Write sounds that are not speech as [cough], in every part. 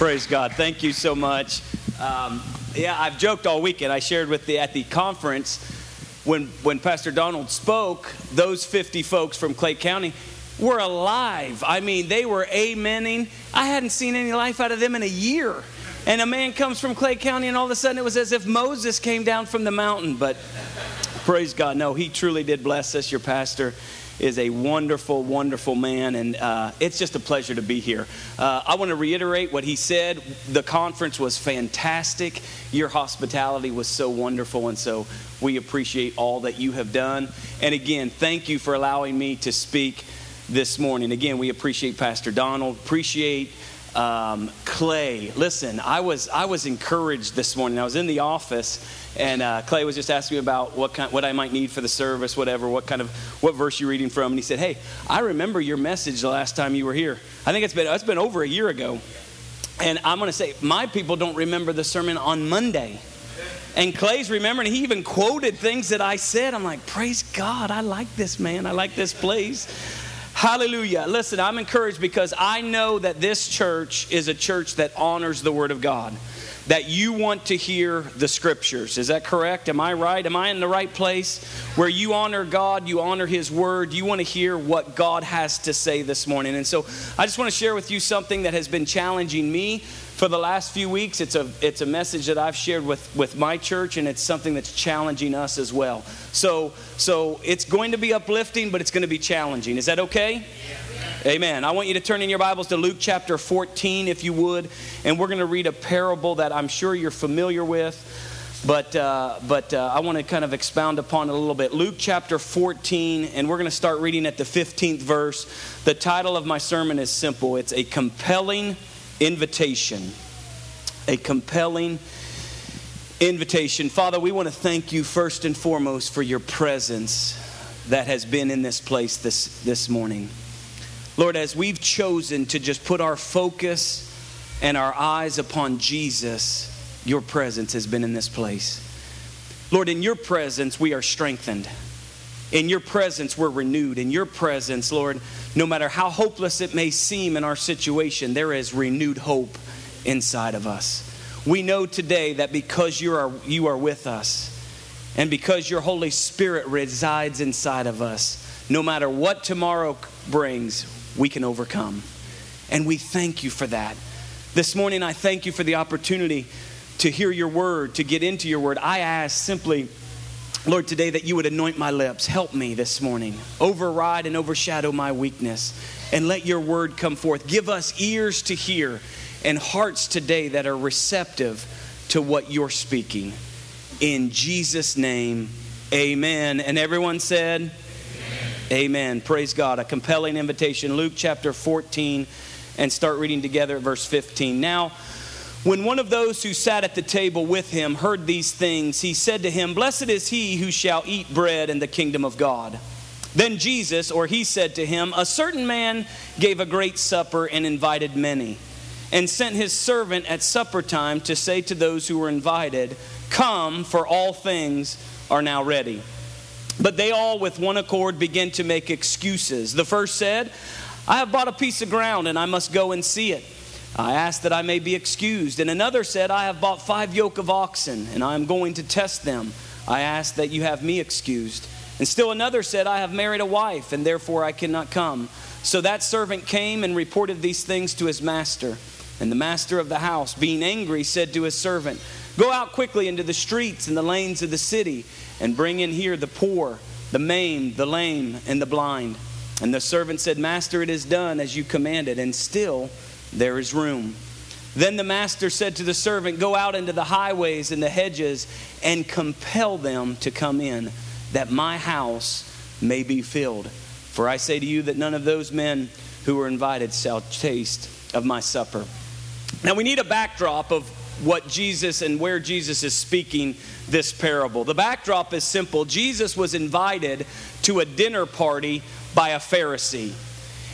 Praise God. Thank you so much. Um, yeah, I've joked all weekend. I shared with the at the conference when when Pastor Donald spoke. Those 50 folks from Clay County were alive. I mean, they were amening. I hadn't seen any life out of them in a year. And a man comes from Clay County, and all of a sudden it was as if Moses came down from the mountain. But praise God, no, he truly did bless us. Your pastor is a wonderful, wonderful man, and uh, it's just a pleasure to be here. Uh, I want to reiterate what he said. The conference was fantastic. Your hospitality was so wonderful, and so we appreciate all that you have done. And again, thank you for allowing me to speak this morning. Again, we appreciate Pastor Donald, appreciate um, Clay. Listen, I was I was encouraged this morning. I was in the office and uh, Clay was just asking me about what kind, what I might need for the service, whatever, what kind of what verse you're reading from, and he said, "Hey, I remember your message the last time you were here. I think it's been it's been over a year ago." And I'm going to say, my people don't remember the sermon on Monday. And Clay's remembering, he even quoted things that I said. I'm like, praise God, I like this man. I like this place. Hallelujah. Listen, I'm encouraged because I know that this church is a church that honors the Word of God that you want to hear the scriptures. Is that correct? Am I right? Am I in the right place? Where you honor God, you honor His word, you want to hear what God has to say this morning. And so I just want to share with you something that has been challenging me for the last few weeks. It's a, it's a message that I've shared with, with my church, and it's something that's challenging us as well. So, so it's going to be uplifting, but it's going to be challenging. Is that okay? Yeah. Amen. I want you to turn in your Bibles to Luke chapter 14, if you would, and we're going to read a parable that I'm sure you're familiar with, but, uh, but uh, I want to kind of expound upon it a little bit. Luke chapter 14, and we're going to start reading at the 15th verse. The title of my sermon is simple it's A Compelling Invitation. A Compelling Invitation. Father, we want to thank you first and foremost for your presence that has been in this place this, this morning. Lord, as we've chosen to just put our focus and our eyes upon Jesus, your presence has been in this place. Lord, in your presence, we are strengthened. In your presence, we're renewed. In your presence, Lord, no matter how hopeless it may seem in our situation, there is renewed hope inside of us. We know today that because you are, you are with us and because your Holy Spirit resides inside of us, no matter what tomorrow brings, we can overcome. And we thank you for that. This morning, I thank you for the opportunity to hear your word, to get into your word. I ask simply, Lord, today that you would anoint my lips. Help me this morning. Override and overshadow my weakness. And let your word come forth. Give us ears to hear and hearts today that are receptive to what you're speaking. In Jesus' name, amen. And everyone said, Amen. Praise God. A compelling invitation. Luke chapter 14, and start reading together at verse 15. Now, when one of those who sat at the table with him heard these things, he said to him, Blessed is he who shall eat bread in the kingdom of God. Then Jesus, or he said to him, A certain man gave a great supper and invited many, and sent his servant at supper time to say to those who were invited, Come, for all things are now ready. But they all, with one accord, began to make excuses. The first said, I have bought a piece of ground and I must go and see it. I ask that I may be excused. And another said, I have bought five yoke of oxen and I am going to test them. I ask that you have me excused. And still another said, I have married a wife and therefore I cannot come. So that servant came and reported these things to his master. And the master of the house, being angry, said to his servant, Go out quickly into the streets and the lanes of the city and bring in here the poor, the maimed, the lame, and the blind. And the servant said, Master, it is done as you commanded, and still there is room. Then the master said to the servant, Go out into the highways and the hedges and compel them to come in, that my house may be filled. For I say to you that none of those men who were invited shall taste of my supper. Now we need a backdrop of what Jesus and where Jesus is speaking this parable. The backdrop is simple Jesus was invited to a dinner party by a Pharisee.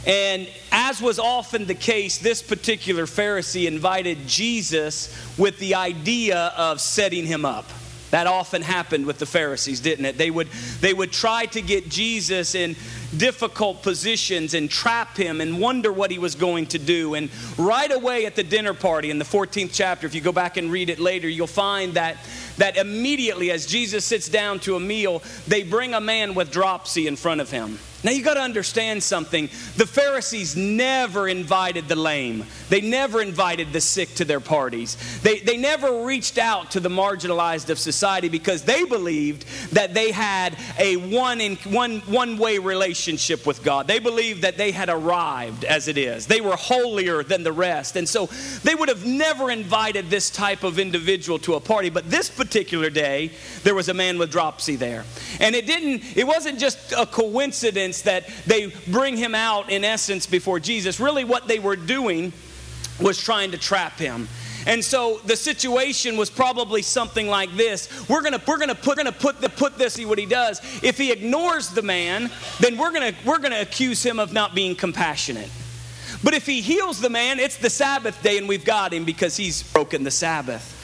And as was often the case, this particular Pharisee invited Jesus with the idea of setting him up. That often happened with the Pharisees, didn't it? They would, they would try to get Jesus in difficult positions and trap him and wonder what he was going to do. And right away at the dinner party in the 14th chapter, if you go back and read it later, you'll find that that immediately as Jesus sits down to a meal, they bring a man with dropsy in front of him. Now you got to understand something. The Pharisees never invited the lame. They never invited the sick to their parties. They, they never reached out to the marginalized of society because they believed that they had a one in one one way relationship with God. They believed that they had arrived as it is. They were holier than the rest. And so they would have never invited this type of individual to a party. But this particular day, there was a man with dropsy there. And it didn't, it wasn't just a coincidence that they bring him out in essence before Jesus. Really, what they were doing was trying to trap him. And so the situation was probably something like this. We're gonna we're gonna put gonna put the, put this see what he does. If he ignores the man, then we're gonna we're gonna accuse him of not being compassionate. But if he heals the man, it's the Sabbath day and we've got him because he's broken the Sabbath.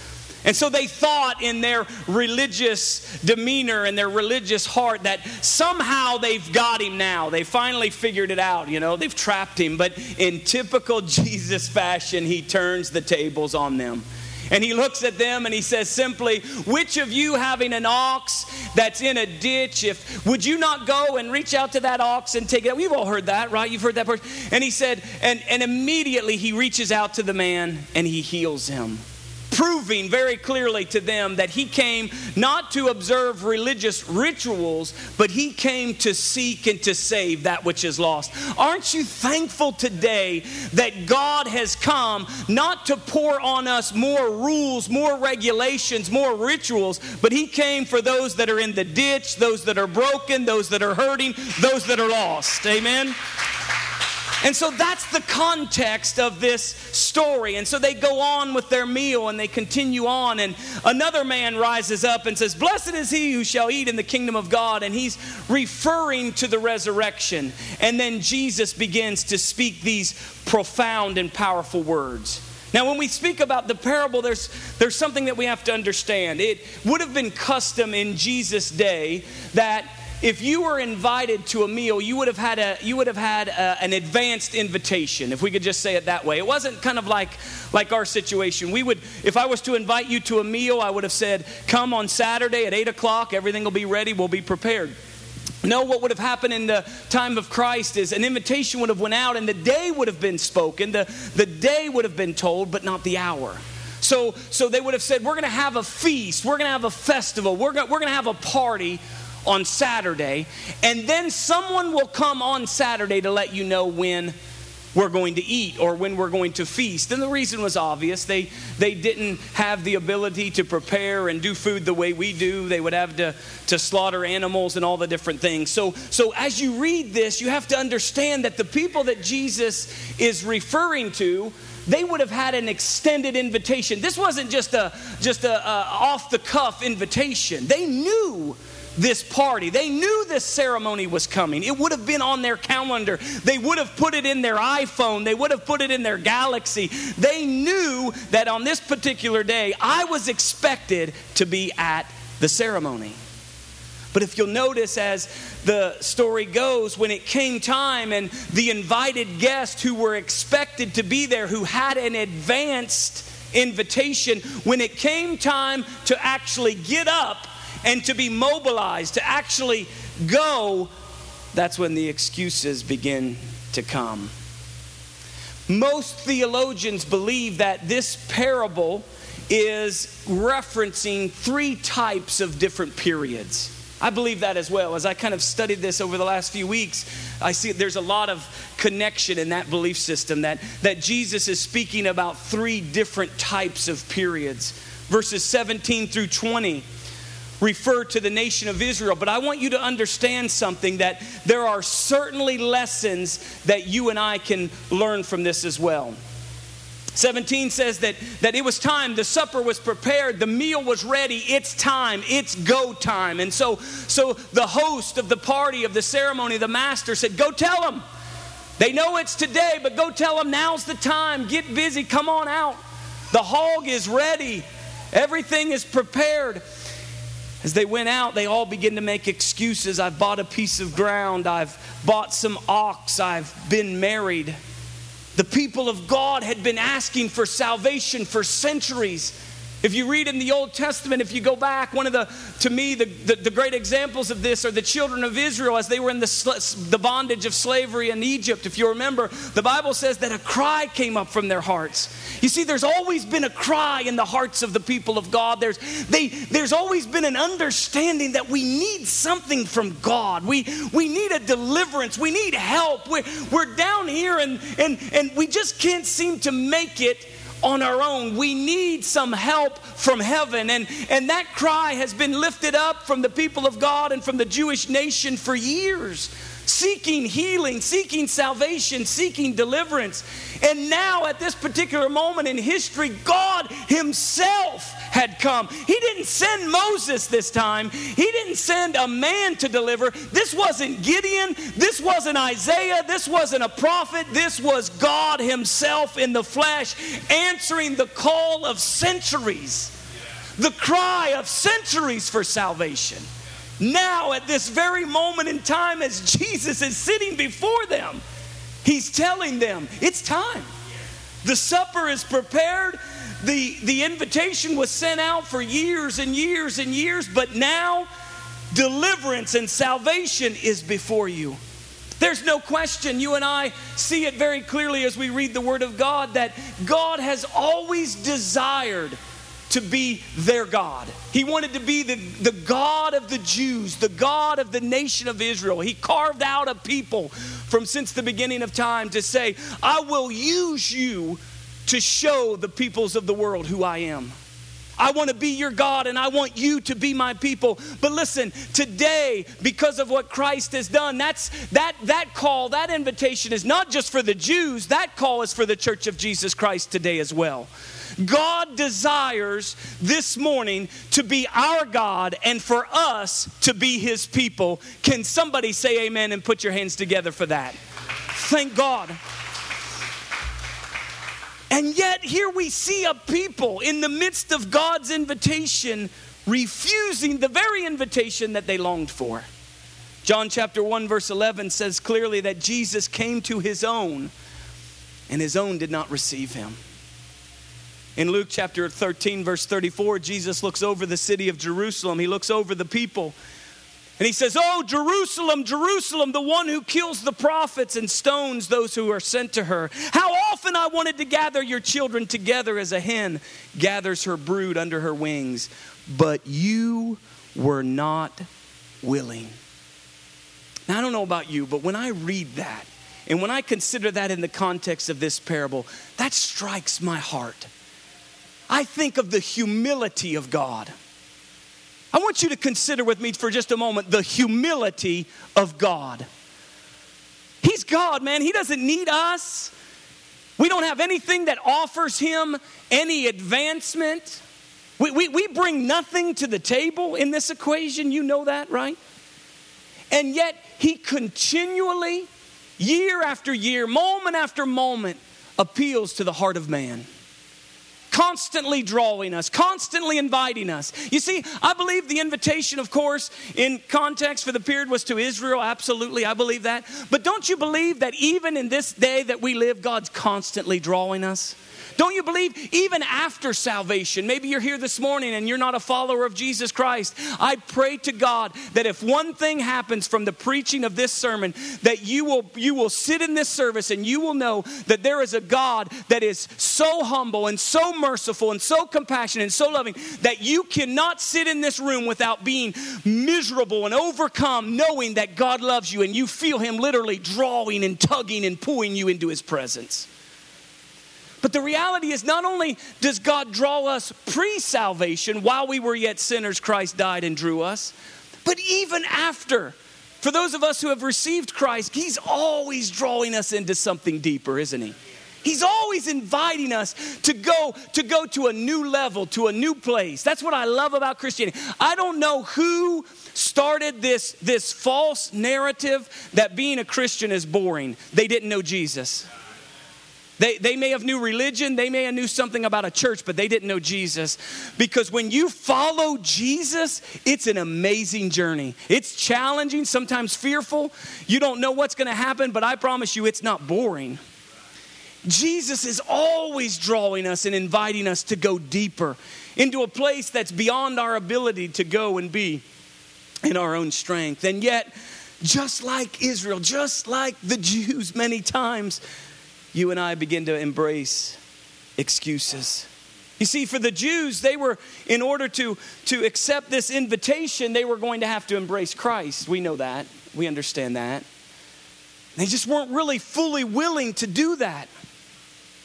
And so they thought in their religious demeanor and their religious heart that somehow they've got him now. They finally figured it out, you know, they've trapped him. But in typical [laughs] Jesus fashion, he turns the tables on them. And he looks at them and he says simply, Which of you having an ox that's in a ditch, if would you not go and reach out to that ox and take it? We've all heard that, right? You've heard that person. And he said, and, and immediately he reaches out to the man and he heals him proving very clearly to them that he came not to observe religious rituals, but he came to seek and to save that which is lost. Aren't you thankful today that God has come not to pour on us more rules, more regulations, more rituals, but he came for those that are in the ditch, those that are broken, those that are hurting, those that are lost. Amen. And so that's the context of this story. And so they go on with their meal and they continue on. And another man rises up and says, Blessed is he who shall eat in the kingdom of God. And he's referring to the resurrection. And then Jesus begins to speak these profound and powerful words. Now, when we speak about the parable, there's, there's something that we have to understand. It would have been custom in Jesus' day that if you were invited to a meal, you would have had a you would have had a, an advanced invitation, if we could just say it that way. It wasn't kind of like like our situation. We would, if I was to invite you to a meal, I would have said, "Come on Saturday at eight o'clock. Everything will be ready. We'll be prepared." No, what would have happened in the time of Christ is an invitation would have went out and the day would have been spoken. The, the day would have been told, but not the hour. So, so they would have said, We're going to have a feast, we're going to have a festival, we're going we're to have a party on Saturday, and then someone will come on Saturday to let you know when we're going to eat or when we're going to feast. And the reason was obvious. They, they didn't have the ability to prepare and do food the way we do. They would have to, to slaughter animals and all the different things. So, so as you read this, you have to understand that the people that Jesus is referring to, they would have had an extended invitation. This wasn't just a, just a, a off the cuff invitation. They knew this party. They knew this ceremony was coming. It would have been on their calendar. They would have put it in their iPhone. They would have put it in their Galaxy. They knew that on this particular day, I was expected to be at the ceremony. But if you'll notice as the story goes, when it came time and the invited guests who were expected to be there, who had an advanced invitation, when it came time to actually get up and to be mobilized, to actually go, that's when the excuses begin to come. Most theologians believe that this parable is referencing three types of different periods. I believe that as well. As I kind of studied this over the last few weeks, I see there's a lot of connection in that belief system that, that Jesus is speaking about three different types of periods. Verses 17 through 20 refer to the nation of Israel. But I want you to understand something that there are certainly lessons that you and I can learn from this as well. 17 says that, that it was time, the supper was prepared, the meal was ready, it's time, it's go time. And so, so the host of the party, of the ceremony, the master said, Go tell them. They know it's today, but go tell them now's the time. Get busy, come on out. The hog is ready, everything is prepared. As they went out, they all began to make excuses. I've bought a piece of ground. I've bought some ox. I've been married. The people of God had been asking for salvation for centuries. If you read in the Old Testament, if you go back, one of the, to me, the, the, the, great examples of this are the children of Israel as they were in the, the bondage of slavery in Egypt. If you remember, the Bible says that a cry came up from their hearts. You see, there's always been a cry in the hearts of the people of God. There's, they, there's always been an understanding that we need something from God. We, we need a deliverance. We need help. We're, we're down here and, and, and we just can't seem to make it on our own. We need some help from heaven. And, and that cry has been lifted up from the people of God and from the Jewish nation for years seeking healing, seeking salvation, seeking deliverance. And now, at this particular moment in history, God Himself had come. He didn't send Moses this time, He didn't send a man to deliver. This wasn't Gideon, this wasn't Isaiah, this wasn't a prophet. This was God Himself in the flesh answering the call of centuries, the cry of centuries for salvation now, at this very moment in time, as Jesus is sitting before them, he's telling them, It's time. The supper is prepared. The, the invitation was sent out for years and years and years, but now deliverance and salvation is before you. There's no question, you and I see it very clearly as we read the Word of God, that God has always desired to be their God. He wanted to be the, the God of the Jews, the God of the nation of Israel. He carved out a people from since the beginning of time to say, I will use you to show the peoples of the world who I am. I want to be your God and I want you to be my people. But listen, today, because of what Christ has done, that's that that call, that invitation is not just for the Jews, that call is for the church of Jesus Christ today as well. God desires this morning to be our God and for us to be his people. Can somebody say amen and put your hands together for that? Thank God. And yet, here we see a people in the midst of God's invitation refusing the very invitation that they longed for. John chapter 1, verse 11 says clearly that Jesus came to his own, and his own did not receive him. In Luke chapter 13, verse 34, Jesus looks over the city of Jerusalem. He looks over the people. And he says, Oh, Jerusalem, Jerusalem, the one who kills the prophets and stones those who are sent to her. How often I wanted to gather your children together as a hen gathers her brood under her wings, but you were not willing. Now, I don't know about you, but when I read that, and when I consider that in the context of this parable, that strikes my heart. I think of the humility of God. I want you to consider with me for just a moment the humility of God. He's God, man. He doesn't need us. We don't have anything that offers him any advancement. We, we, we bring nothing to the table in this equation. You know that, right? And yet, he continually, year after year, moment after moment, appeals to the heart of man constantly drawing us, constantly inviting us. You see, I believe the invitation, of course, in context for the period was to Israel. Absolutely, I believe that. But don't you believe that even in this day that we live, God's constantly drawing us? Don't you believe even after salvation? Maybe you're here this morning and you're not a follower of Jesus Christ. I pray to God that if one thing happens from the preaching of this sermon, that you will you will sit in this service and you will know that there is a God that is so humble and so merciful and so compassionate and so loving that you cannot sit in this room without being miserable and overcome knowing that God loves you and you feel him literally drawing and tugging and pulling you into his presence. But the reality is, not only does God draw us pre salvation, while we were yet sinners, Christ died and drew us, but even after, for those of us who have received Christ, He's always drawing us into something deeper, isn't He? He's always inviting us to go to go to a new level, to a new place. That's what I love about Christianity. I don't know who started this this false narrative that being a Christian is boring. They didn't know Jesus. They, they may have knew religion, they may have knew something about a church, but they didn't know Jesus. Because when you follow Jesus, it's an amazing journey. It's challenging, sometimes fearful. You don't know what's going to happen, but I promise you it's not boring. Jesus is always drawing us and inviting us to go deeper into a place that's beyond our ability to go and be in our own strength. And yet, just like Israel, just like the Jews, many times, you and I begin to embrace excuses. You see, for the Jews, they were, in order to, to accept this invitation, they were going to have to embrace Christ. We know that. We understand that. They just weren't really fully willing to do that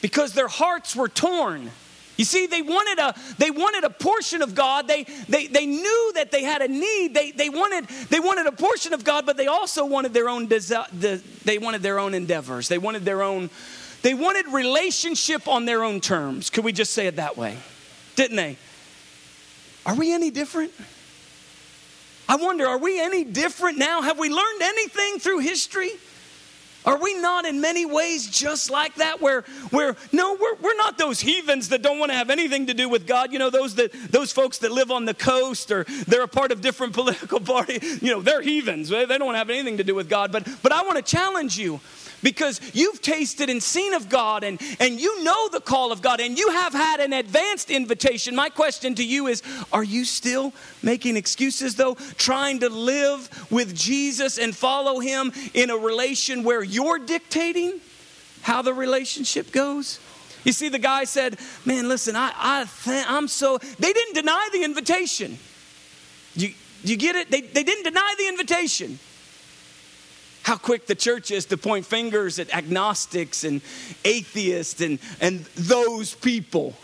because their hearts were torn. You see, they wanted a, they wanted a portion of God. They, they, they knew that they had a need. They, they, wanted, they wanted a portion of God, but they also wanted their own, desi- they wanted their own endeavors. They wanted their own, they wanted relationship on their own terms. Could we just say it that way? Didn't they? Are we any different? I wonder, are we any different now? Have we learned anything through history? Are we not in many ways just like that? Where, where no, we're, we're not those heathens that don't want to have anything to do with God. You know, those that those folks that live on the coast or they're a part of different [laughs] political parties, you know, they're heathens. They don't want to have anything to do with God. But but I want to challenge you because you've tasted and seen of God and, and you know the call of God and you have had an advanced invitation. My question to you is Are you still making excuses, though, trying to live with Jesus and follow Him in a relation where you're dictating how the relationship goes? You see, the guy said, Man, listen, I, I th- I'm so. They didn't deny the invitation. You, you get it? They, they didn't deny the invitation how quick the church is to point fingers at agnostics and atheists and, and those people.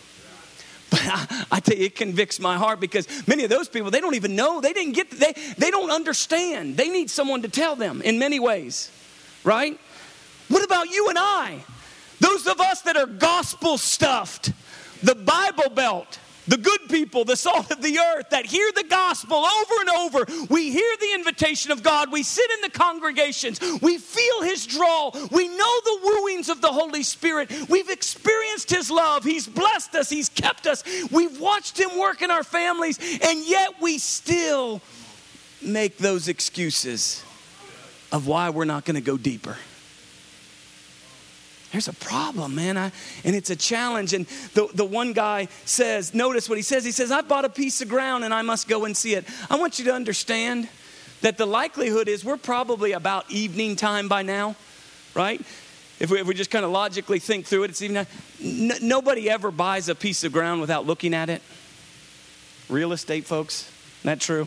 But I, I, tell you, it convicts my heart because many of those people, they don't even know. They didn't get, they, they don't understand. They need someone to tell them in many ways, right? What about you and I? Those of us that are gospel stuffed, the Bible belt, the good people, the salt of the earth that hear the gospel over and over. We hear the invitation of God. We sit in the congregations. We feel his draw. We know the wooings of the Holy Spirit. We've experienced his love. He's blessed us. He's kept us. We've watched him work in our families, and yet we still make those excuses of why we're not going to go deeper. There's a problem, man. I, and it's a challenge. And the, the one guy says, notice what he says. He says, I bought a piece of ground and I must go and see it. I want you to understand that the likelihood is we're probably about evening time by now, right? If we, if we just kind of logically think through it, it's even nobody ever buys a piece of ground without looking at it. Real estate folks, Isn't that true?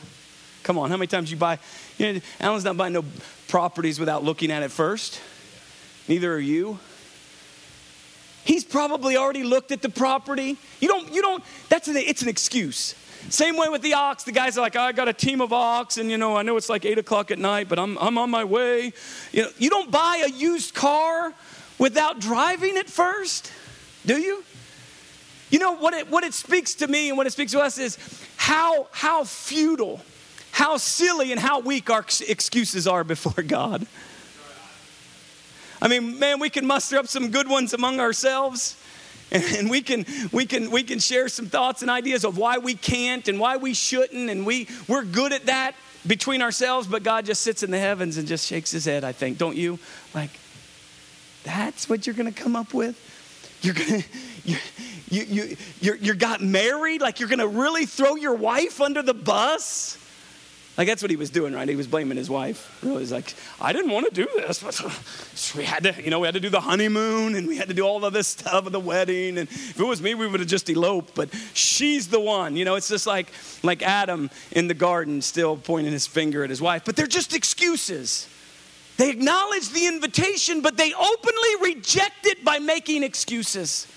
Come on, how many times you buy? You know, Alan's not buying no properties without looking at it first. Neither are you. He's probably already looked at the property. You don't, you don't, that's an, it's an excuse. Same way with the ox. The guys are like, oh, I got a team of ox, and you know, I know it's like eight o'clock at night, but I'm, I'm on my way. You know, you don't buy a used car without driving it first, do you? You know what it what it speaks to me and what it speaks to us is how how futile, how silly, and how weak our excuses are before [laughs] God. I mean, man, we can muster up some good ones among ourselves. And we can, we, can, we can share some thoughts and ideas of why we can't and why we shouldn't. And we, we're good at that between ourselves, but God just sits in the heavens and just shakes his head, I think. Don't you? Like, that's what you're going to come up with? You're going [laughs] to, you, you, you, you got married? Like, you're going to really throw your wife under the bus? Like that's what he was doing, right? He was blaming his wife. Really, he's like, I didn't want to do this, but [laughs] we had to, you know, we had to do the honeymoon and we had to do all of this stuff of the wedding. And if it was me, we would have just eloped. But she's the one, you know. It's just like like Adam in the garden, still pointing his finger at his wife. But they're just excuses. They acknowledge the invitation, but they openly reject it by making excuses.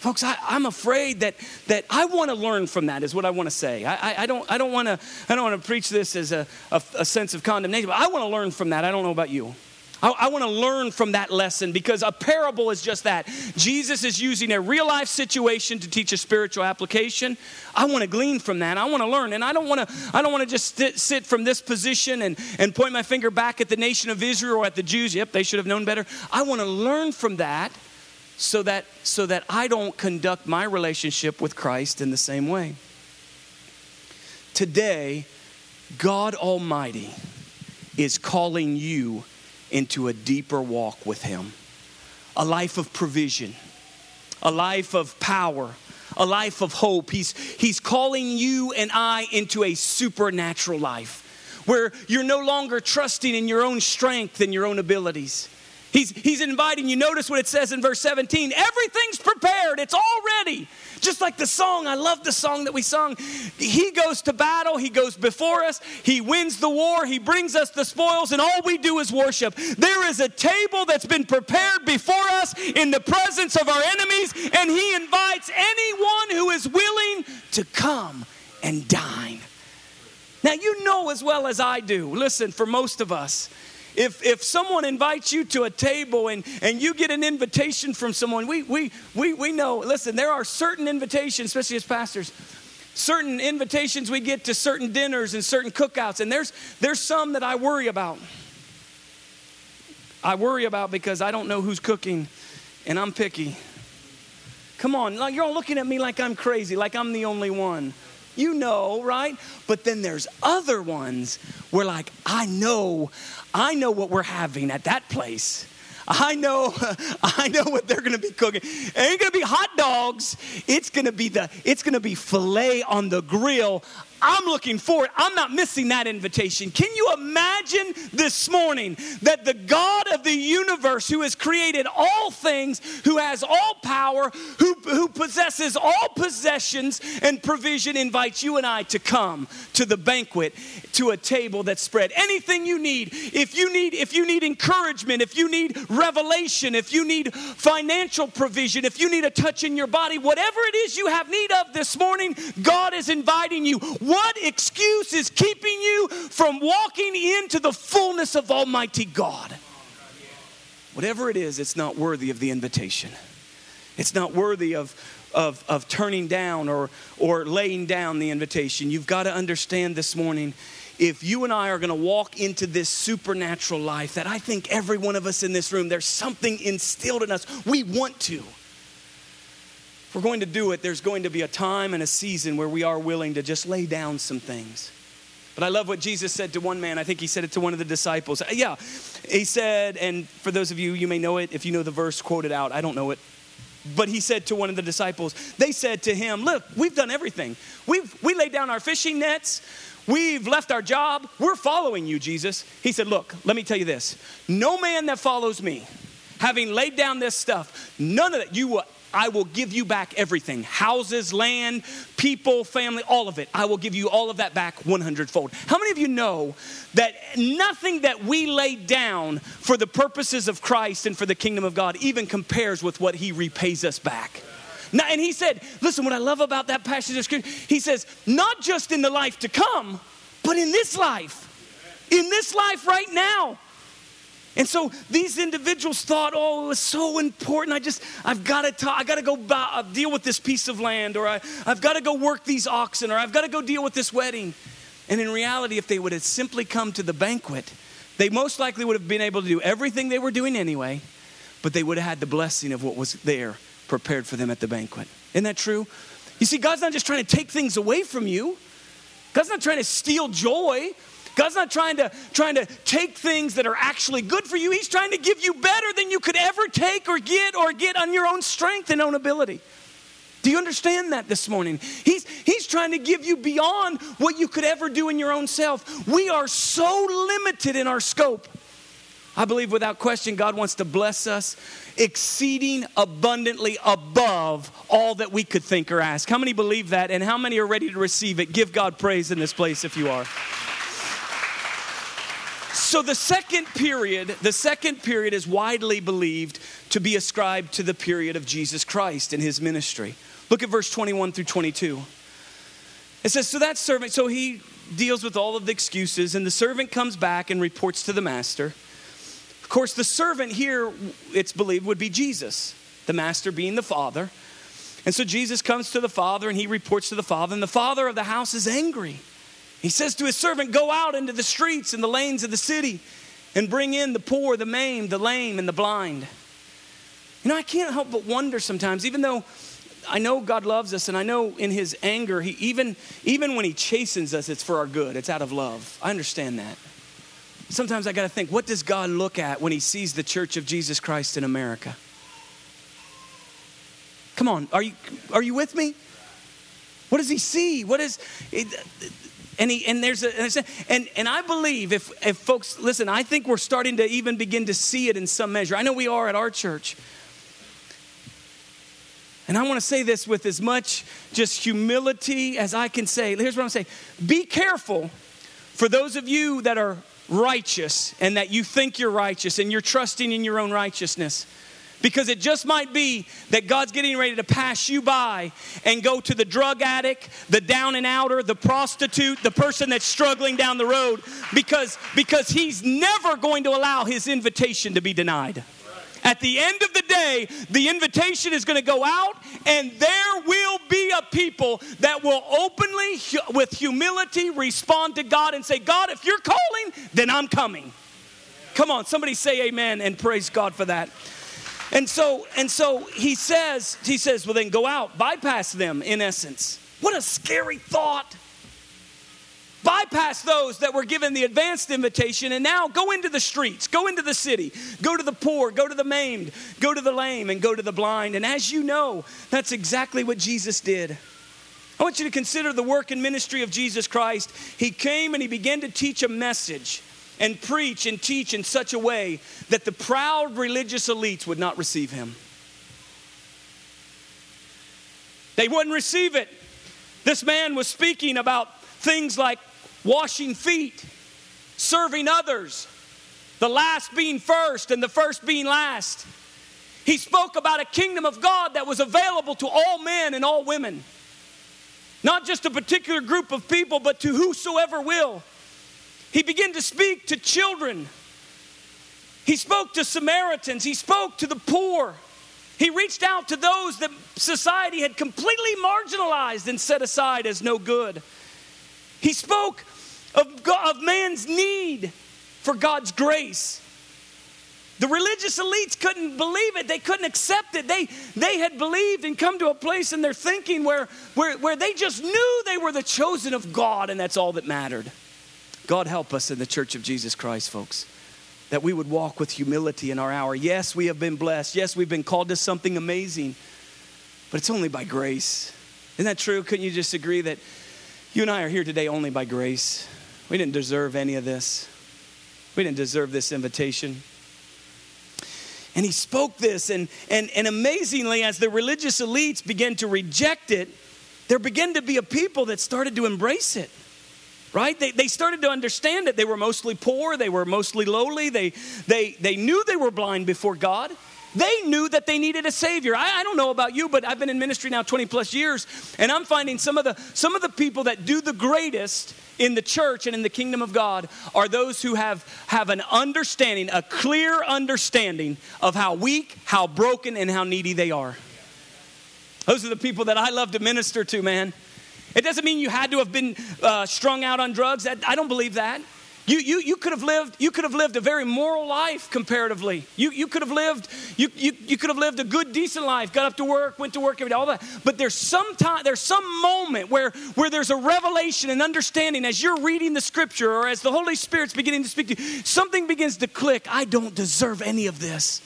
Folks, I, am afraid that, that I want to learn from that, is what I want to say. I, I, don't, I don't want to I don't want to preach this as a, a, a sense of condemnation, but I want to learn from that. I don't know about you. I, I want to learn from that lesson because a parable is just that. Jesus is using a real life situation to teach a spiritual application. I want to glean from that. I want to learn. And I don't want to, I don't want to just sit, sit from this position and, and point my finger back at the nation of Israel or at the Jews. Yep, they should have known better. I want to learn from that so that so that I don't conduct my relationship with Christ in the same way. Today, God Almighty is calling you into a deeper walk with Him, a life of provision, a life of power, a life of hope. He's, he's calling you and I into a supernatural life where you're no longer trusting in your own strength and your own abilities. He's, he's inviting you. Notice what it says in verse 17 everything's prepared, it's all ready. Just like the song, I love the song that we sung. He goes to battle, He goes before us, He wins the war, He brings us the spoils, and all we do is worship. There is a table that's been prepared before us in the presence of our enemies, and He invites anyone who is willing to come and dine. Now, you know as well as I do, listen, for most of us, if, if someone invites you to a table and, and you get an invitation from someone, we, we, we, we know, listen, there are certain invitations, especially as pastors, certain invitations we get to certain dinners and certain cookouts, and there's, there's some that I worry about. I worry about because I don't know who's cooking and I'm picky. Come on, like you're all looking at me like I'm crazy, like I'm the only one. You know, right? But then there's other ones where like I know I know what we're having at that place. I know, [laughs] I know what they're gonna be cooking. It ain't gonna be hot dogs. It's gonna be the, it's gonna be filet on the grill. I'm looking forward. I'm not missing that invitation. Can you imagine this morning that the God of the universe, who has created all things, who has all power, who, who possesses all possessions and provision, invites you and I to come to the banquet, to a table that's spread. Anything you need, if you need, if you need encouragement, if you need revelation, if you need financial provision, if you need a touch in your body, whatever it is you have need of this morning, God is inviting you. What excuse is keeping you from walking into the fullness of Almighty God? Whatever it is, it's not worthy of the invitation. It's not worthy of, of, of turning down or, or laying down the invitation. You've got to understand this morning if you and I are going to walk into this supernatural life that I think every one of us in this room, there's something instilled in us. We want to. If we're going to do it, there's going to be a time and a season where we are willing to just lay down some things. But I love what Jesus said to one man. I think he said it to one of the disciples. Uh, yeah, he said, and for those of you, you may know it if you know the verse quoted out. I don't know it. But he said to one of the disciples, they said to him, Look, we've done everything. We've we laid down our fishing nets. We've left our job. We're following you, Jesus. He said, Look, let me tell you this. No man that follows me, having laid down this stuff, none of that, you will I will give you back everything houses, land, people, family, all of it. I will give you all of that back 100 fold. How many of you know that nothing that we lay down for the purposes of Christ and for the kingdom of God even compares with what He repays us back? Now, and he said, listen, what I love about that passage of scripture, he says, not just in the life to come, but in this life. In this life right now. And so these individuals thought, oh, it was so important. I just, I've got to talk, I got to go buy, uh, deal with this piece of land, or I, I've got to go work these oxen, or I've got to go deal with this wedding. And in reality, if they would have simply come to the banquet, they most likely would have been able to do everything they were doing anyway, but they would have had the blessing of what was there prepared for them at the banquet. Isn't that true? You see, God's not just trying to take things away from you. God's not trying to steal joy God's not trying to, trying to take things that are actually good for you. He's trying to give you better than you could ever take or get or get on your own strength and own ability. Do you understand that this morning? He's, he's trying to give you beyond what you could ever do in your own self. We are so limited in our scope. I believe without question, God wants to bless us exceeding abundantly above all that we could think or ask. How many believe that? And how many are ready to receive it? Give God praise in this place if you are. So the second period, the second period is widely believed to be ascribed to the period of Jesus Christ and his ministry. Look at verse 21 through 22. It says, So that servant, so he deals with all of the excuses, and the servant comes back and reports to the master. Of course, the servant here, it's believed, would be Jesus, the master being the father. And so Jesus comes to the father and he reports to the father, and the father of the house is angry. He says to his servant, Go out into the streets and the lanes of the city and bring in the poor, the maimed, the lame, and the blind. You know, I can't help but wonder sometimes, even though I know God loves us and I know in his anger, he, even, even when he chastens us, it's for our good, it's out of love. I understand that. Sometimes I got to think, what does God look at when he sees the church of Jesus Christ in America? Come on, are you, are you with me? What does he see? What is it, and he and there's a and and I believe if if folks listen, I think we're starting to even begin to see it in some measure. I know we are at our church. And I want to say this with as much just humility as I can say. Here's what I'm saying Be careful for those of you that are righteous and that you think you're righteous and you're trusting in your own righteousness. Because it just might be that God's getting ready to pass you by and go to the drug addict, the down and outer, the prostitute, the person that's struggling down the road, because, because He's never going to allow His invitation to be denied. At the end of the day, the invitation is going to go out, and there will be a people that will openly, with humility, respond to God and say, God, if you're calling, then I'm coming. Come on, somebody say amen and praise God for that. And so, and so he says, he says, well, then go out, bypass them in essence. What a scary thought bypass those that were given the advanced invitation and now go into the streets, go into the city, go to the poor, go to the maimed, go to the lame, and go to the blind. And as you know, that's exactly what Jesus did. I want you to consider the work and ministry of Jesus Christ. He came and he began to teach a message and preach and teach in such a way that the proud religious elites would not receive him. They wouldn't receive it. This man was speaking about things like washing feet, serving others, the last being first and the first being last. He spoke about a kingdom of God that was available to all men and all women, not just a particular group of people, but to whosoever will. He began to speak to children. He spoke to Samaritans. He spoke to the poor. He reached out to those that society had completely marginalized and set aside as no good. He spoke of, God, of man's need for God's grace. The religious elites couldn't believe it. They couldn't accept it. They, they had believed and come to a place in their thinking where, where, where they just knew they were the chosen of God and that's all that mattered. God help us in the church of Jesus Christ, folks, that we would walk with humility in our hour. Yes, we have been blessed. Yes, we've been called to something amazing, but it's only by grace. Isn't that true? Couldn't you just agree that you and I are here today only by grace? We didn't deserve any of this. We didn't deserve this invitation. And he spoke this, and, and, and amazingly, as the religious elites began to reject it, there began to be a people that started to embrace it right they, they started to understand it they were mostly poor they were mostly lowly they, they, they knew they were blind before god they knew that they needed a savior. I, I, don't know about you, but I've been in ministry now 20 plus years, and I'm finding some of the some of the people that do the greatest in the church and in the kingdom of God are those who have have an understanding, a clear understanding of how weak, how broken, and how needy they are. Those are the people that I love to minister to, man. It doesn't mean you had to have been uh, strung out on drugs. I don't believe that. You, you, you, could have lived, you could have lived a very moral life comparatively. You, you could have lived, you, you, you could have lived a good, decent life, got up to work, went to work every day, all that. But there's some time, there's some moment where, where there's a revelation and understanding as you're reading the scripture or as the Holy Spirit's beginning to speak to you, something begins to click. I don't deserve any of this.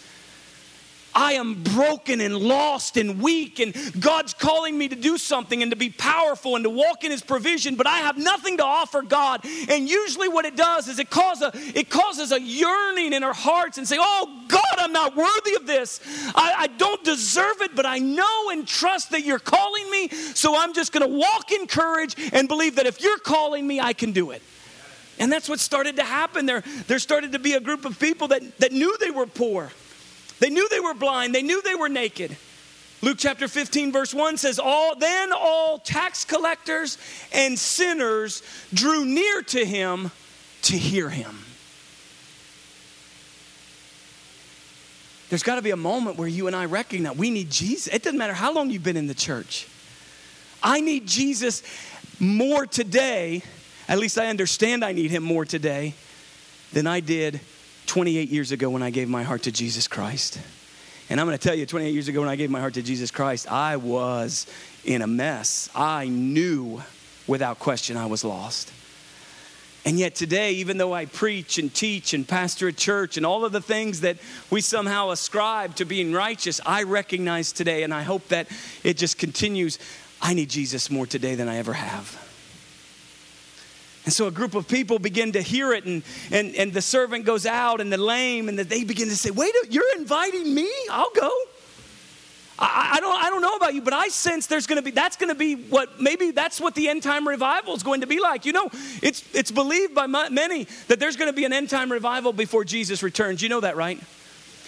I am broken and lost and weak, and God's calling me to do something and to be powerful and to walk in His provision, but I have nothing to offer God. And usually, what it does is it causes a, it causes a yearning in our hearts and say, Oh, God, I'm not worthy of this. I, I don't deserve it, but I know and trust that you're calling me, so I'm just going to walk in courage and believe that if you're calling me, I can do it. And that's what started to happen. There, there started to be a group of people that, that knew they were poor they knew they were blind, they knew they were naked. Luke chapter 15, verse 1 says, all, Then all tax collectors and sinners drew near to him to hear him. There's got to be a moment where you and I recognize we need Jesus. It doesn't matter how long you've been in the church. I need Jesus more today, at least I understand I need him more today than I did 28 years ago when I gave my heart to Jesus Christ. And I'm going to tell you, 28 years ago when I gave my heart to Jesus Christ, I was in a mess. I knew without question I was lost. And yet today, even though I preach and teach and pastor a church and all of the things that we somehow ascribe to being righteous, I recognize today, and I hope that it just continues. I need Jesus more today than I ever have. And so a group of people begin to hear it, and, and, and the servant goes out, and the lame, and they begin to say, Wait, you're inviting me? I'll go. I, I, don't, I don't know about you, but I sense there's going to be, that's going to be what, maybe that's what the end time revival is going to be like. You know, it's, it's believed by many that there's going to be an end time revival before Jesus returns. You know that, right?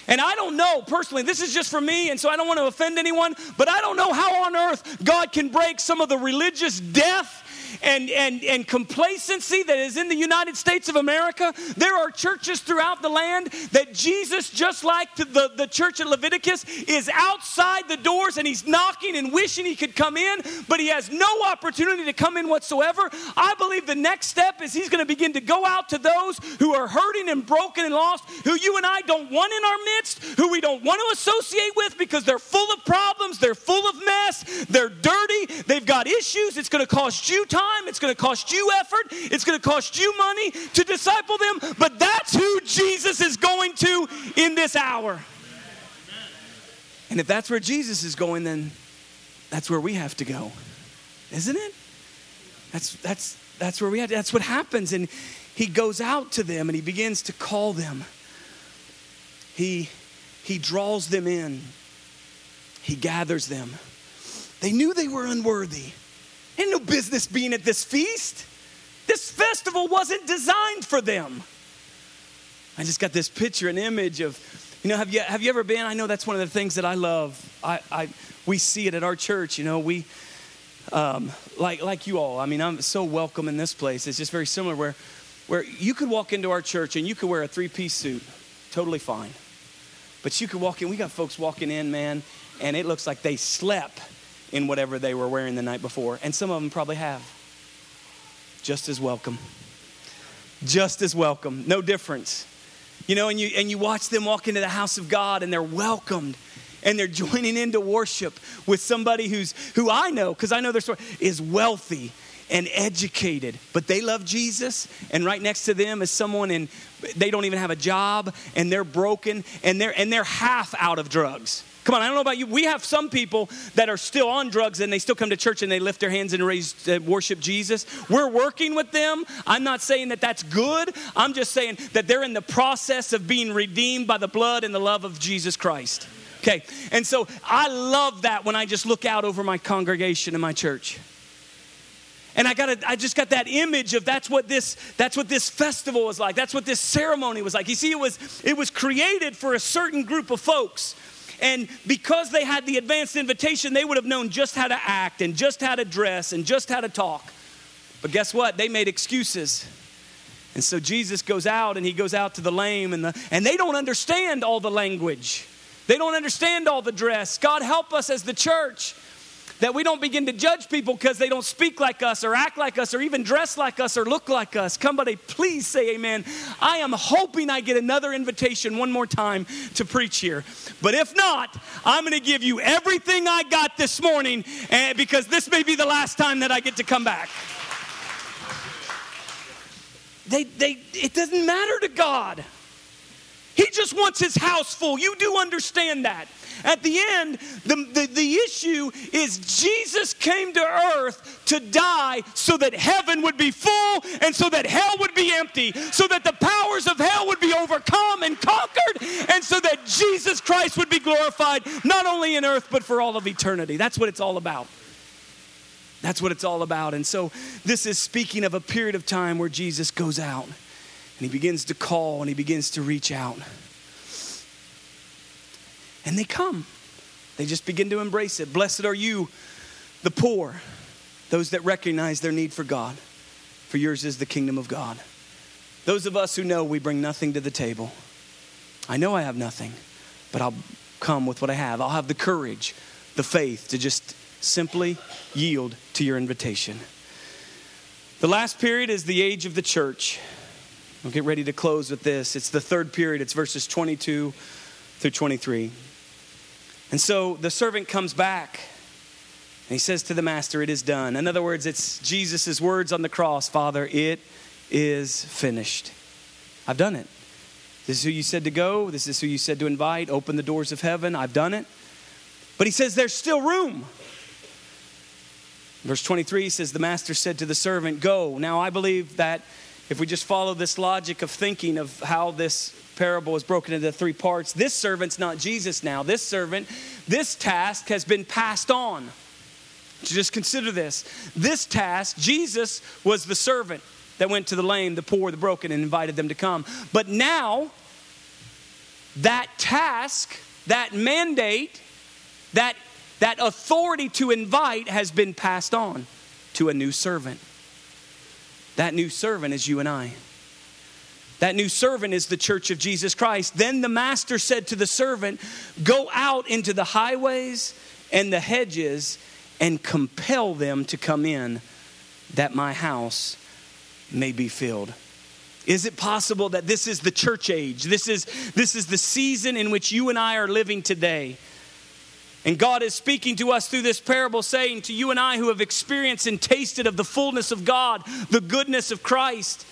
And I don't know personally, this is just for me, and so I don't want to offend anyone, but I don't know how on earth God can break some of the religious death and, and, and complacency that is in the United States of America. There are churches throughout the land that Jesus, just like the, the church at Laodicea, is outside the doors and he's knocking and wishing he could come in, but he has no opportunity to come in whatsoever. I believe the next step is he's going to begin to go out to those who are hurting and broken and lost, who you and I don't want in our midst, who we don't want to associate with because they're full of problems, they're full of mess, they're dirty, they've got issues. It's going to cost you time time, it's going to cost you effort, it's going to cost you money to disciple them, but that's who Jesus is going to in this hour. And if that's where Jesus is going, then that's where we have to go. Isn't it? That's that's that's where we have to, that's what happens and he goes out to them and he begins to call them. He he draws them in. He gathers them. They knew they were unworthy. Ain't no business being at this feast. This festival wasn't designed for them. I just got this picture, an image of, you know, have you, have you ever been? I know that's one of the things that I love. I, I, we see it at our church, you know, we, um, like, like you all, I mean, I'm so welcome in this place. It's just very similar where, where you could walk into our church and you could wear a three piece suit, totally fine. But you could walk in, we got folks walking in, man, and it looks like they slept in whatever they were wearing the night before. And some of them probably have. Just as welcome. Just as welcome. No difference. You know, and you, and you watch them walk into the house of God and they're welcomed and they're [laughs] joining into worship with somebody who's who I know because I know their story is wealthy and educated, but they love Jesus. And right next to them is someone and they don't even have a job and they're broken and they're and they're half out of drugs. Come on, I don't know about you. We have some people that are still on drugs and they still come to church and they lift their hands and raise, uh, worship Jesus. We're working with them. I'm not saying that that's good. I'm just saying that they're in the process of being redeemed by the blood and the love of Jesus Christ. Okay, and so I love that when I just look out over my congregation in my church. And I got a, I just got that image of that's what this that's what this festival was like. That's what this ceremony was like. You see, it was it was created for a certain group of folks and because they had the advanced invitation, they would have known just how to act and just how to dress and just how to talk. But guess what? They made excuses. And so Jesus goes out and he goes out to the lame and the and they don't understand all the language. They don't understand all the dress. God help us as the church that we don't begin to judge people because they don't speak like us or act like us or even dress like us or look like us. Somebody, please say amen. I am hoping I get another invitation one more time to preach here. But if not, I'm going to give you everything I got this morning eh, because this may be the last time that I get to come back. They, they, it doesn't matter to God. He just wants his house full. You do understand that. At the end, the, the, the issue is Jesus came to earth to die so that heaven would be full and so that hell would be empty, so that the powers of hell would be overcome and conquered, and so that Jesus Christ would be glorified not only in earth but for all of eternity. That's what it's all about. That's what it's all about. And so, this is speaking of a period of time where Jesus goes out and he begins to call and he begins to reach out. And they come. They just begin to embrace it. Blessed are you, the poor, those that recognize their need for God, for yours is the kingdom of God. Those of us who know we bring nothing to the table. I know I have nothing, but I'll come with what I have. I'll have the courage, the faith to just simply yield to your invitation. The last period is the age of the church. We'll get ready to close with this. It's the third period, it's verses 22 through 23. And so the servant comes back and he says to the master, It is done. In other words, it's Jesus' words on the cross Father, it is finished. I've done it. This is who you said to go. This is who you said to invite. Open the doors of heaven. I've done it. But he says there's still room. Verse 23 says, The master said to the servant, Go. Now, I believe that if we just follow this logic of thinking of how this parable is broken into three parts, this servant's not Jesus now. This servant, this task has been passed on. Just consider this. This task, Jesus was the servant that went to the lame, the poor, the broken, and invited them to come. But now, that task, that mandate, that, that authority to invite has been passed on to a new servant. That new servant is you and I. That new servant is the church of Jesus Christ. Then the master said to the servant, Go out into the highways and the hedges and compel them to come in, that my house may be filled. Is it possible that this is the church age? This is, this is the season in which you and I are living today. And God is speaking to us through this parable, saying to you and I who have experienced and tasted of the fullness of God, the goodness of Christ,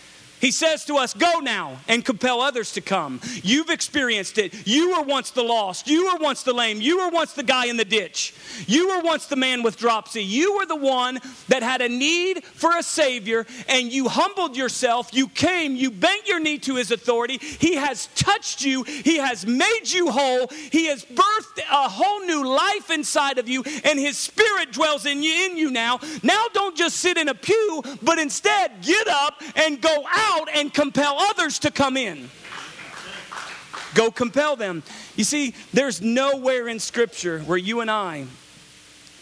he says to us, Go now and compel others to come. You've experienced it. You were once the lost. You were once the lame. You were once the guy in the ditch. You were once the man with dropsy. You were the one that had a need for a Savior, and you humbled yourself. You came. You bent your knee to His authority. He has touched you. He has made you whole. He has birthed a whole new life inside of you, and His Spirit dwells in you, in you now. Now don't just sit in a pew, but instead get up and go out out and compel others to come in. Go compel them. You see, there's nowhere in Scripture where you and I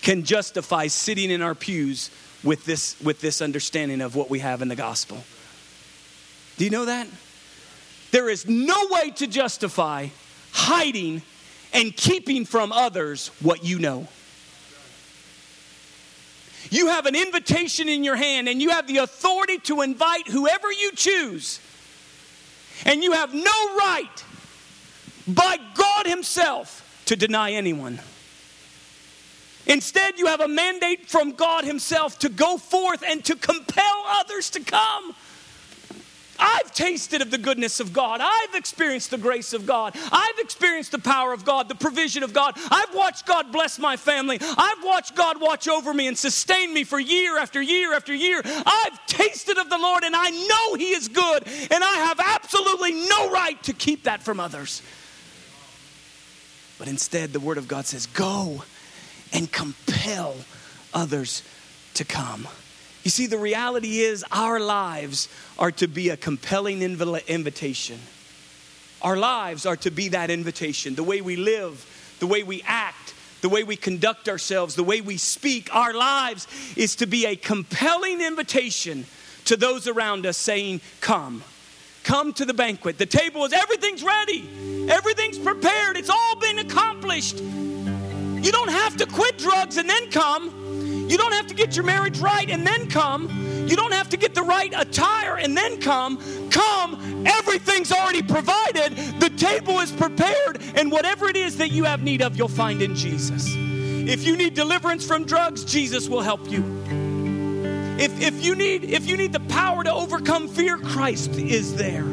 can justify sitting in our pews with this, with this understanding of what we have in the gospel. Do you know that? There is no way to justify hiding and keeping from others what you know. You have an invitation in your hand and you have the authority to invite whoever you choose. And you have no right by God Himself to deny anyone. Instead, you have a mandate from God Himself to go forth and to compel others to come. I've tasted of the goodness of God. I've experienced the grace of God. I've experienced the power of God, the provision of God. I've watched God bless my family. I've watched God watch over me and sustain me for year after year after year. I've tasted of the Lord and I know He is good, and I have absolutely no right to keep that from others. But instead, the Word of God says, Go and compel others to come. You see, the reality is our lives are to be a compelling inv- invitation. Our lives are to be that invitation. The way we live, the way we act, the way we conduct ourselves, the way we speak, our lives is to be a compelling invitation to those around us saying, Come. Come to the banquet. The table is everything's ready, everything's prepared, it's all been accomplished. You don't have to quit drugs and then come. You don't have to get your marriage right and then come. You don't have to get the right attire and then come. Come, everything's already provided. The table is prepared, and whatever it is that you have need of, you'll find in Jesus. If you need deliverance from drugs, Jesus will help you. If, if, you need, if you need the power to overcome fear, Christ is there.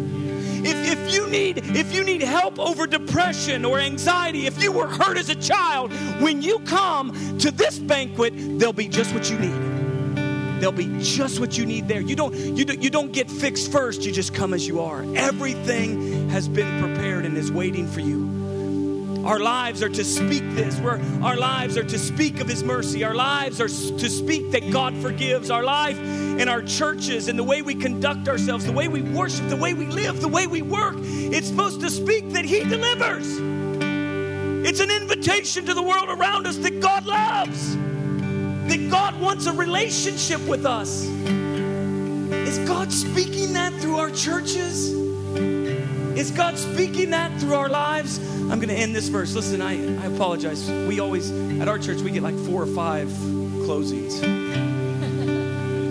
If, if, you need, if you need help over depression or anxiety, if you were hurt as a child, when you come to this banquet, there'll be just what you need. There'll be just what you need there. You don't, you, don't, you don't get fixed first, you just come as you are. Everything has been prepared and is waiting for you. Our lives are to speak this. We're, our lives are to speak of His mercy. Our lives are to speak that God forgives. Our life and our churches and the way we conduct ourselves, the way we worship, the way we live, the way we work, it's supposed to speak that He delivers. It's an invitation to the world around us that God loves, that God wants a relationship with us. Is God speaking that through our churches? Is God speaking that through our lives? I'm going to end this verse. Listen, I, I apologize. We always, at our church, we get like four or five closings.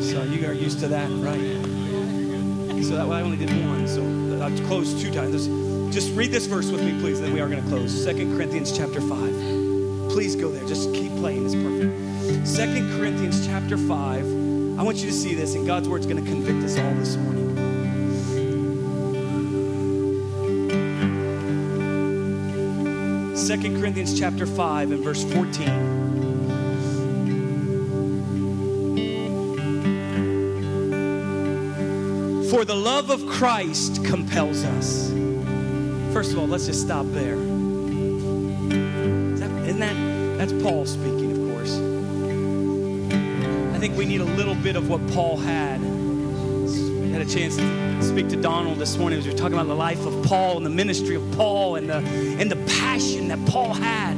So you are used to that, right? So that I only did one, so I closed two times. Just read this verse with me, please, then we are going to close. Second Corinthians chapter 5. Please go there. Just keep playing. It's perfect. Second Corinthians chapter 5. I want you to see this, and God's word's going to convict us all this morning. Second Corinthians chapter 5 and verse 14. For the love of Christ compels us. First of all, let's just stop there. Is that, isn't that, that's Paul speaking, of course. I think we need a little bit of what Paul had. Had a chance to speak to Donald this morning as we were talking about the life of Paul and the ministry of Paul and the, and the passion that Paul had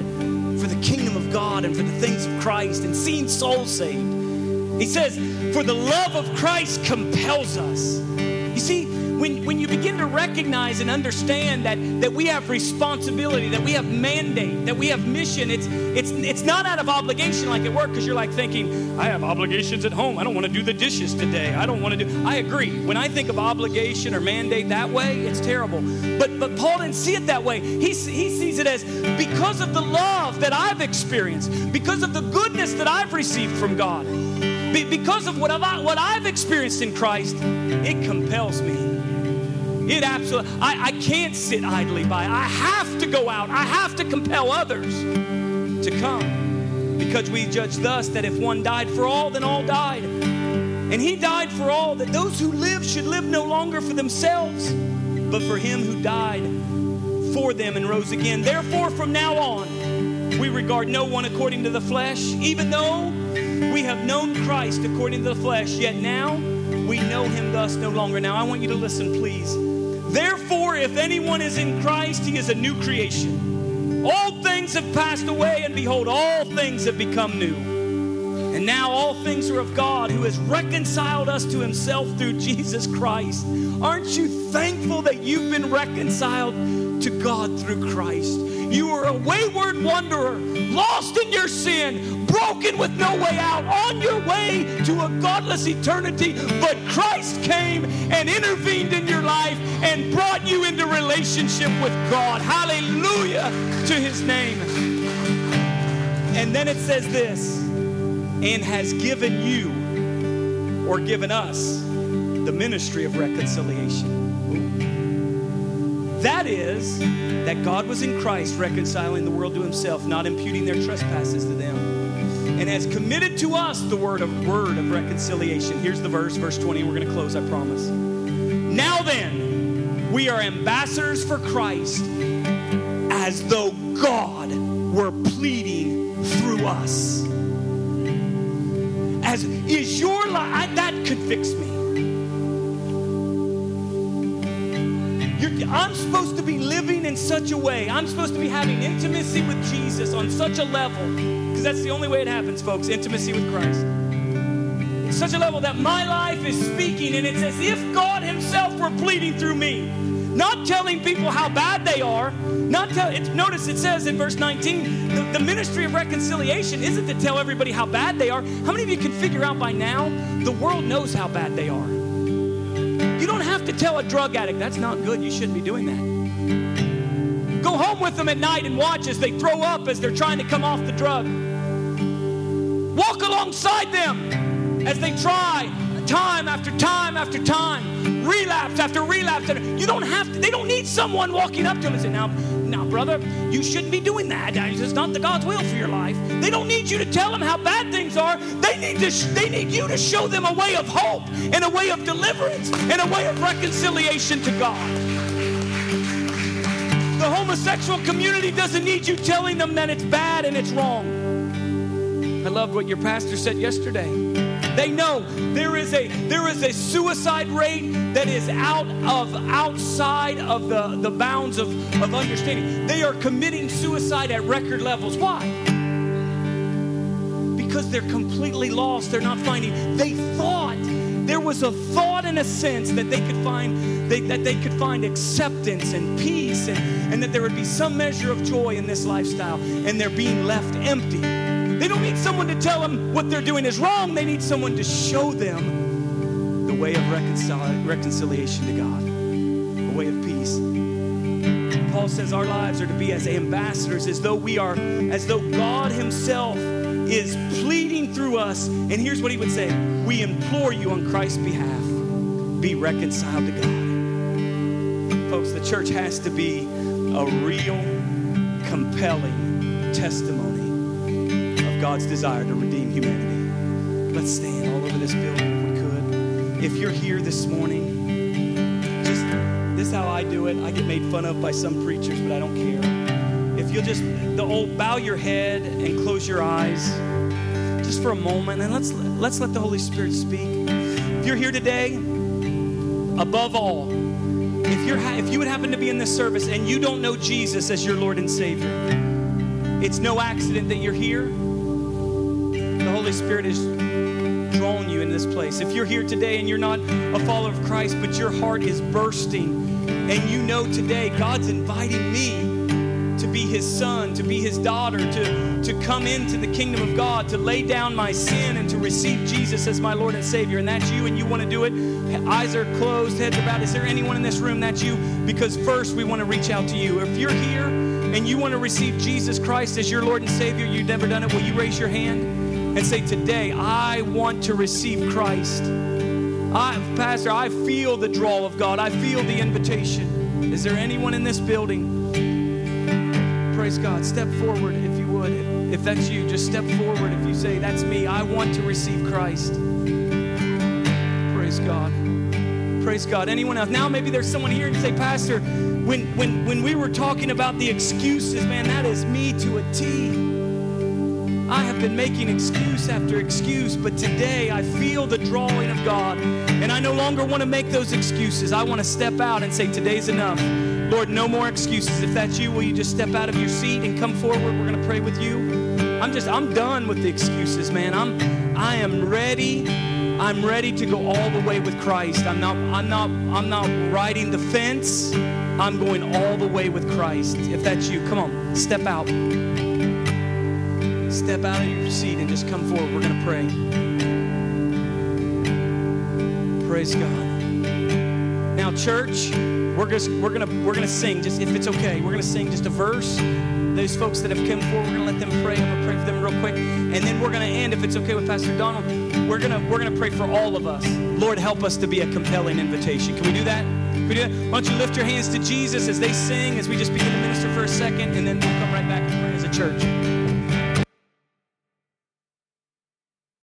for the kingdom of God and for the things of Christ and seeing souls saved. He says, For the love of Christ compels us. You see, when, when you begin to recognize and understand that, that we have responsibility, that we have mandate, that we have mission, it's, it's, it's not out of obligation like at work because you're like thinking, I have obligations at home. I don't want to do the dishes today. I don't want to do. I agree. When I think of obligation or mandate that way, it's terrible. But, but Paul didn't see it that way. He, he sees it as because of the love that I've experienced, because of the goodness that I've received from God, because of what I've, what I've experienced in Christ, it compels me it absolutely, I, I can't sit idly by. I have to go out. I have to compel others to come because we judge thus that if one died for all, then all died. And he died for all, that those who live should live no longer for themselves, but for him who died for them and rose again. Therefore, from now on, we regard no one according to the flesh, even though we have known Christ according to the flesh, yet now we know him thus no longer. Now, I want you to listen, please. Therefore, if anyone is in Christ, he is a new creation. All things have passed away, and behold, all things have become new. And now all things are of God who has reconciled us to himself through Jesus Christ. Aren't you thankful that you've been reconciled to God through Christ? You were a wayward wanderer, lost in your sin, broken with no way out, on your way to a godless eternity. But Christ came and intervened in your life and brought you into relationship with God. Hallelujah to his name. And then it says this and has given you or given us the ministry of reconciliation. That is, that God was in Christ reconciling the world to himself, not imputing their trespasses to them, and has committed to us the word of word of reconciliation. Here's the verse, verse 20. We're going to close, I promise. Now then, we are ambassadors for Christ as though God were pleading through us. As is your life, that could fix me. I'm supposed to be living in such a way. I'm supposed to be having intimacy with Jesus on such a level, because that's the only way it happens, folks intimacy with Christ. It's such a level that my life is speaking, and it's as if God Himself were pleading through me. Not telling people how bad they are. Not tell. It's, notice it says in verse 19, the, the ministry of reconciliation isn't to tell everybody how bad they are. How many of you can figure out by now the world knows how bad they are? You don't have to tell a drug addict, that's not good, you shouldn't be doing that. Go home with them at night and watch as they throw up as they're trying to come off the drug. Walk alongside them as they try time after time after time, relapse after relapse. You don't have to, they don't need someone walking up to them and say, now, now, brother, you shouldn't be doing that. It's not the God's will for your life. They don't need you to tell them how bad things are. They need to, they need you to show them a way of hope and a way of deliverance and a way of reconciliation to God. The homosexual community doesn't need you telling them that it's bad and it's wrong. I loved what your pastor said yesterday. They know there is a there is a suicide rate that is out of outside of the, the bounds of, of understanding. They are committing suicide at record levels. Why? Because they're completely lost. They're not finding. They thought there was a thought and a sense that they could find they, that they could find acceptance and peace and, and that there would be some measure of joy in this lifestyle and they're being left empty. They don't need someone to tell them what they're doing is wrong. They need someone to show them the way of reconcil- reconciliation to God, a way of peace. Paul says our lives are to be as ambassadors, as though we are, as though God Himself is pleading through us. And here's what He would say We implore you on Christ's behalf, be reconciled to God. Folks, the church has to be a real, compelling testimony God's desire to redeem humanity. Let's stand all over this building if we could. If you're here this morning, just this is how I do it. I get made fun of by some preachers, but I don't care. If you'll just the old bow your head and close your eyes just for a moment and let's let's let the Holy Spirit speak. If you're here today, above all, if you're if you would happen to be in this service and you don't know Jesus as your Lord and Savior, it's no accident that you're here. Holy Spirit is drawn you in this place. If you're here today and you're not a follower of Christ, but your heart is bursting, and you know today God's inviting me to be his son, to be his daughter, to, to come into the kingdom of God, to lay down my sin and to receive Jesus as my Lord and Savior. And that's you, and you want to do it. Eyes are closed, heads are bowed. Is there anyone in this room that's you? Because first we want to reach out to you. If you're here and you want to receive Jesus Christ as your Lord and Savior, you've never done it, will you raise your hand? And say, Today, I want to receive Christ. I, Pastor, I feel the draw of God. I feel the invitation. Is there anyone in this building? Praise God. Step forward if you would. If that's you, just step forward if you say, That's me. I want to receive Christ. Praise God. Praise God. Anyone else? Now maybe there's someone here and say, Pastor, when when when we were talking about the excuses, man, that is me to a T. I have been making excuse after excuse, but today I feel the drawing of God. And I no longer want to make those excuses. I want to step out and say, Today's enough. Lord, no more excuses. If that's you, will you just step out of your seat and come forward? We're going to pray with you. I'm just, I'm done with the excuses, man. I'm, I am ready. I'm ready to go all the way with Christ. I'm not, I'm not, I'm not riding the fence. I'm going all the way with Christ. If that's you, come on, step out step out of your seat and just come forward. We're going to pray. Praise God. Now, church, we're just we're gonna we're gonna sing. Just if it's okay, we're gonna sing just a verse. Those folks that have come forward, we're gonna let them pray. I'm gonna pray for them real quick, and then we're gonna end. If it's okay with Pastor Donald, we're gonna we're gonna pray for all of us. Lord, help us to be a compelling invitation. Can we do that? Can we do that? Why don't you lift your hands to Jesus as they sing, as we just begin to minister for a second, and then we'll come right back and pray as a church.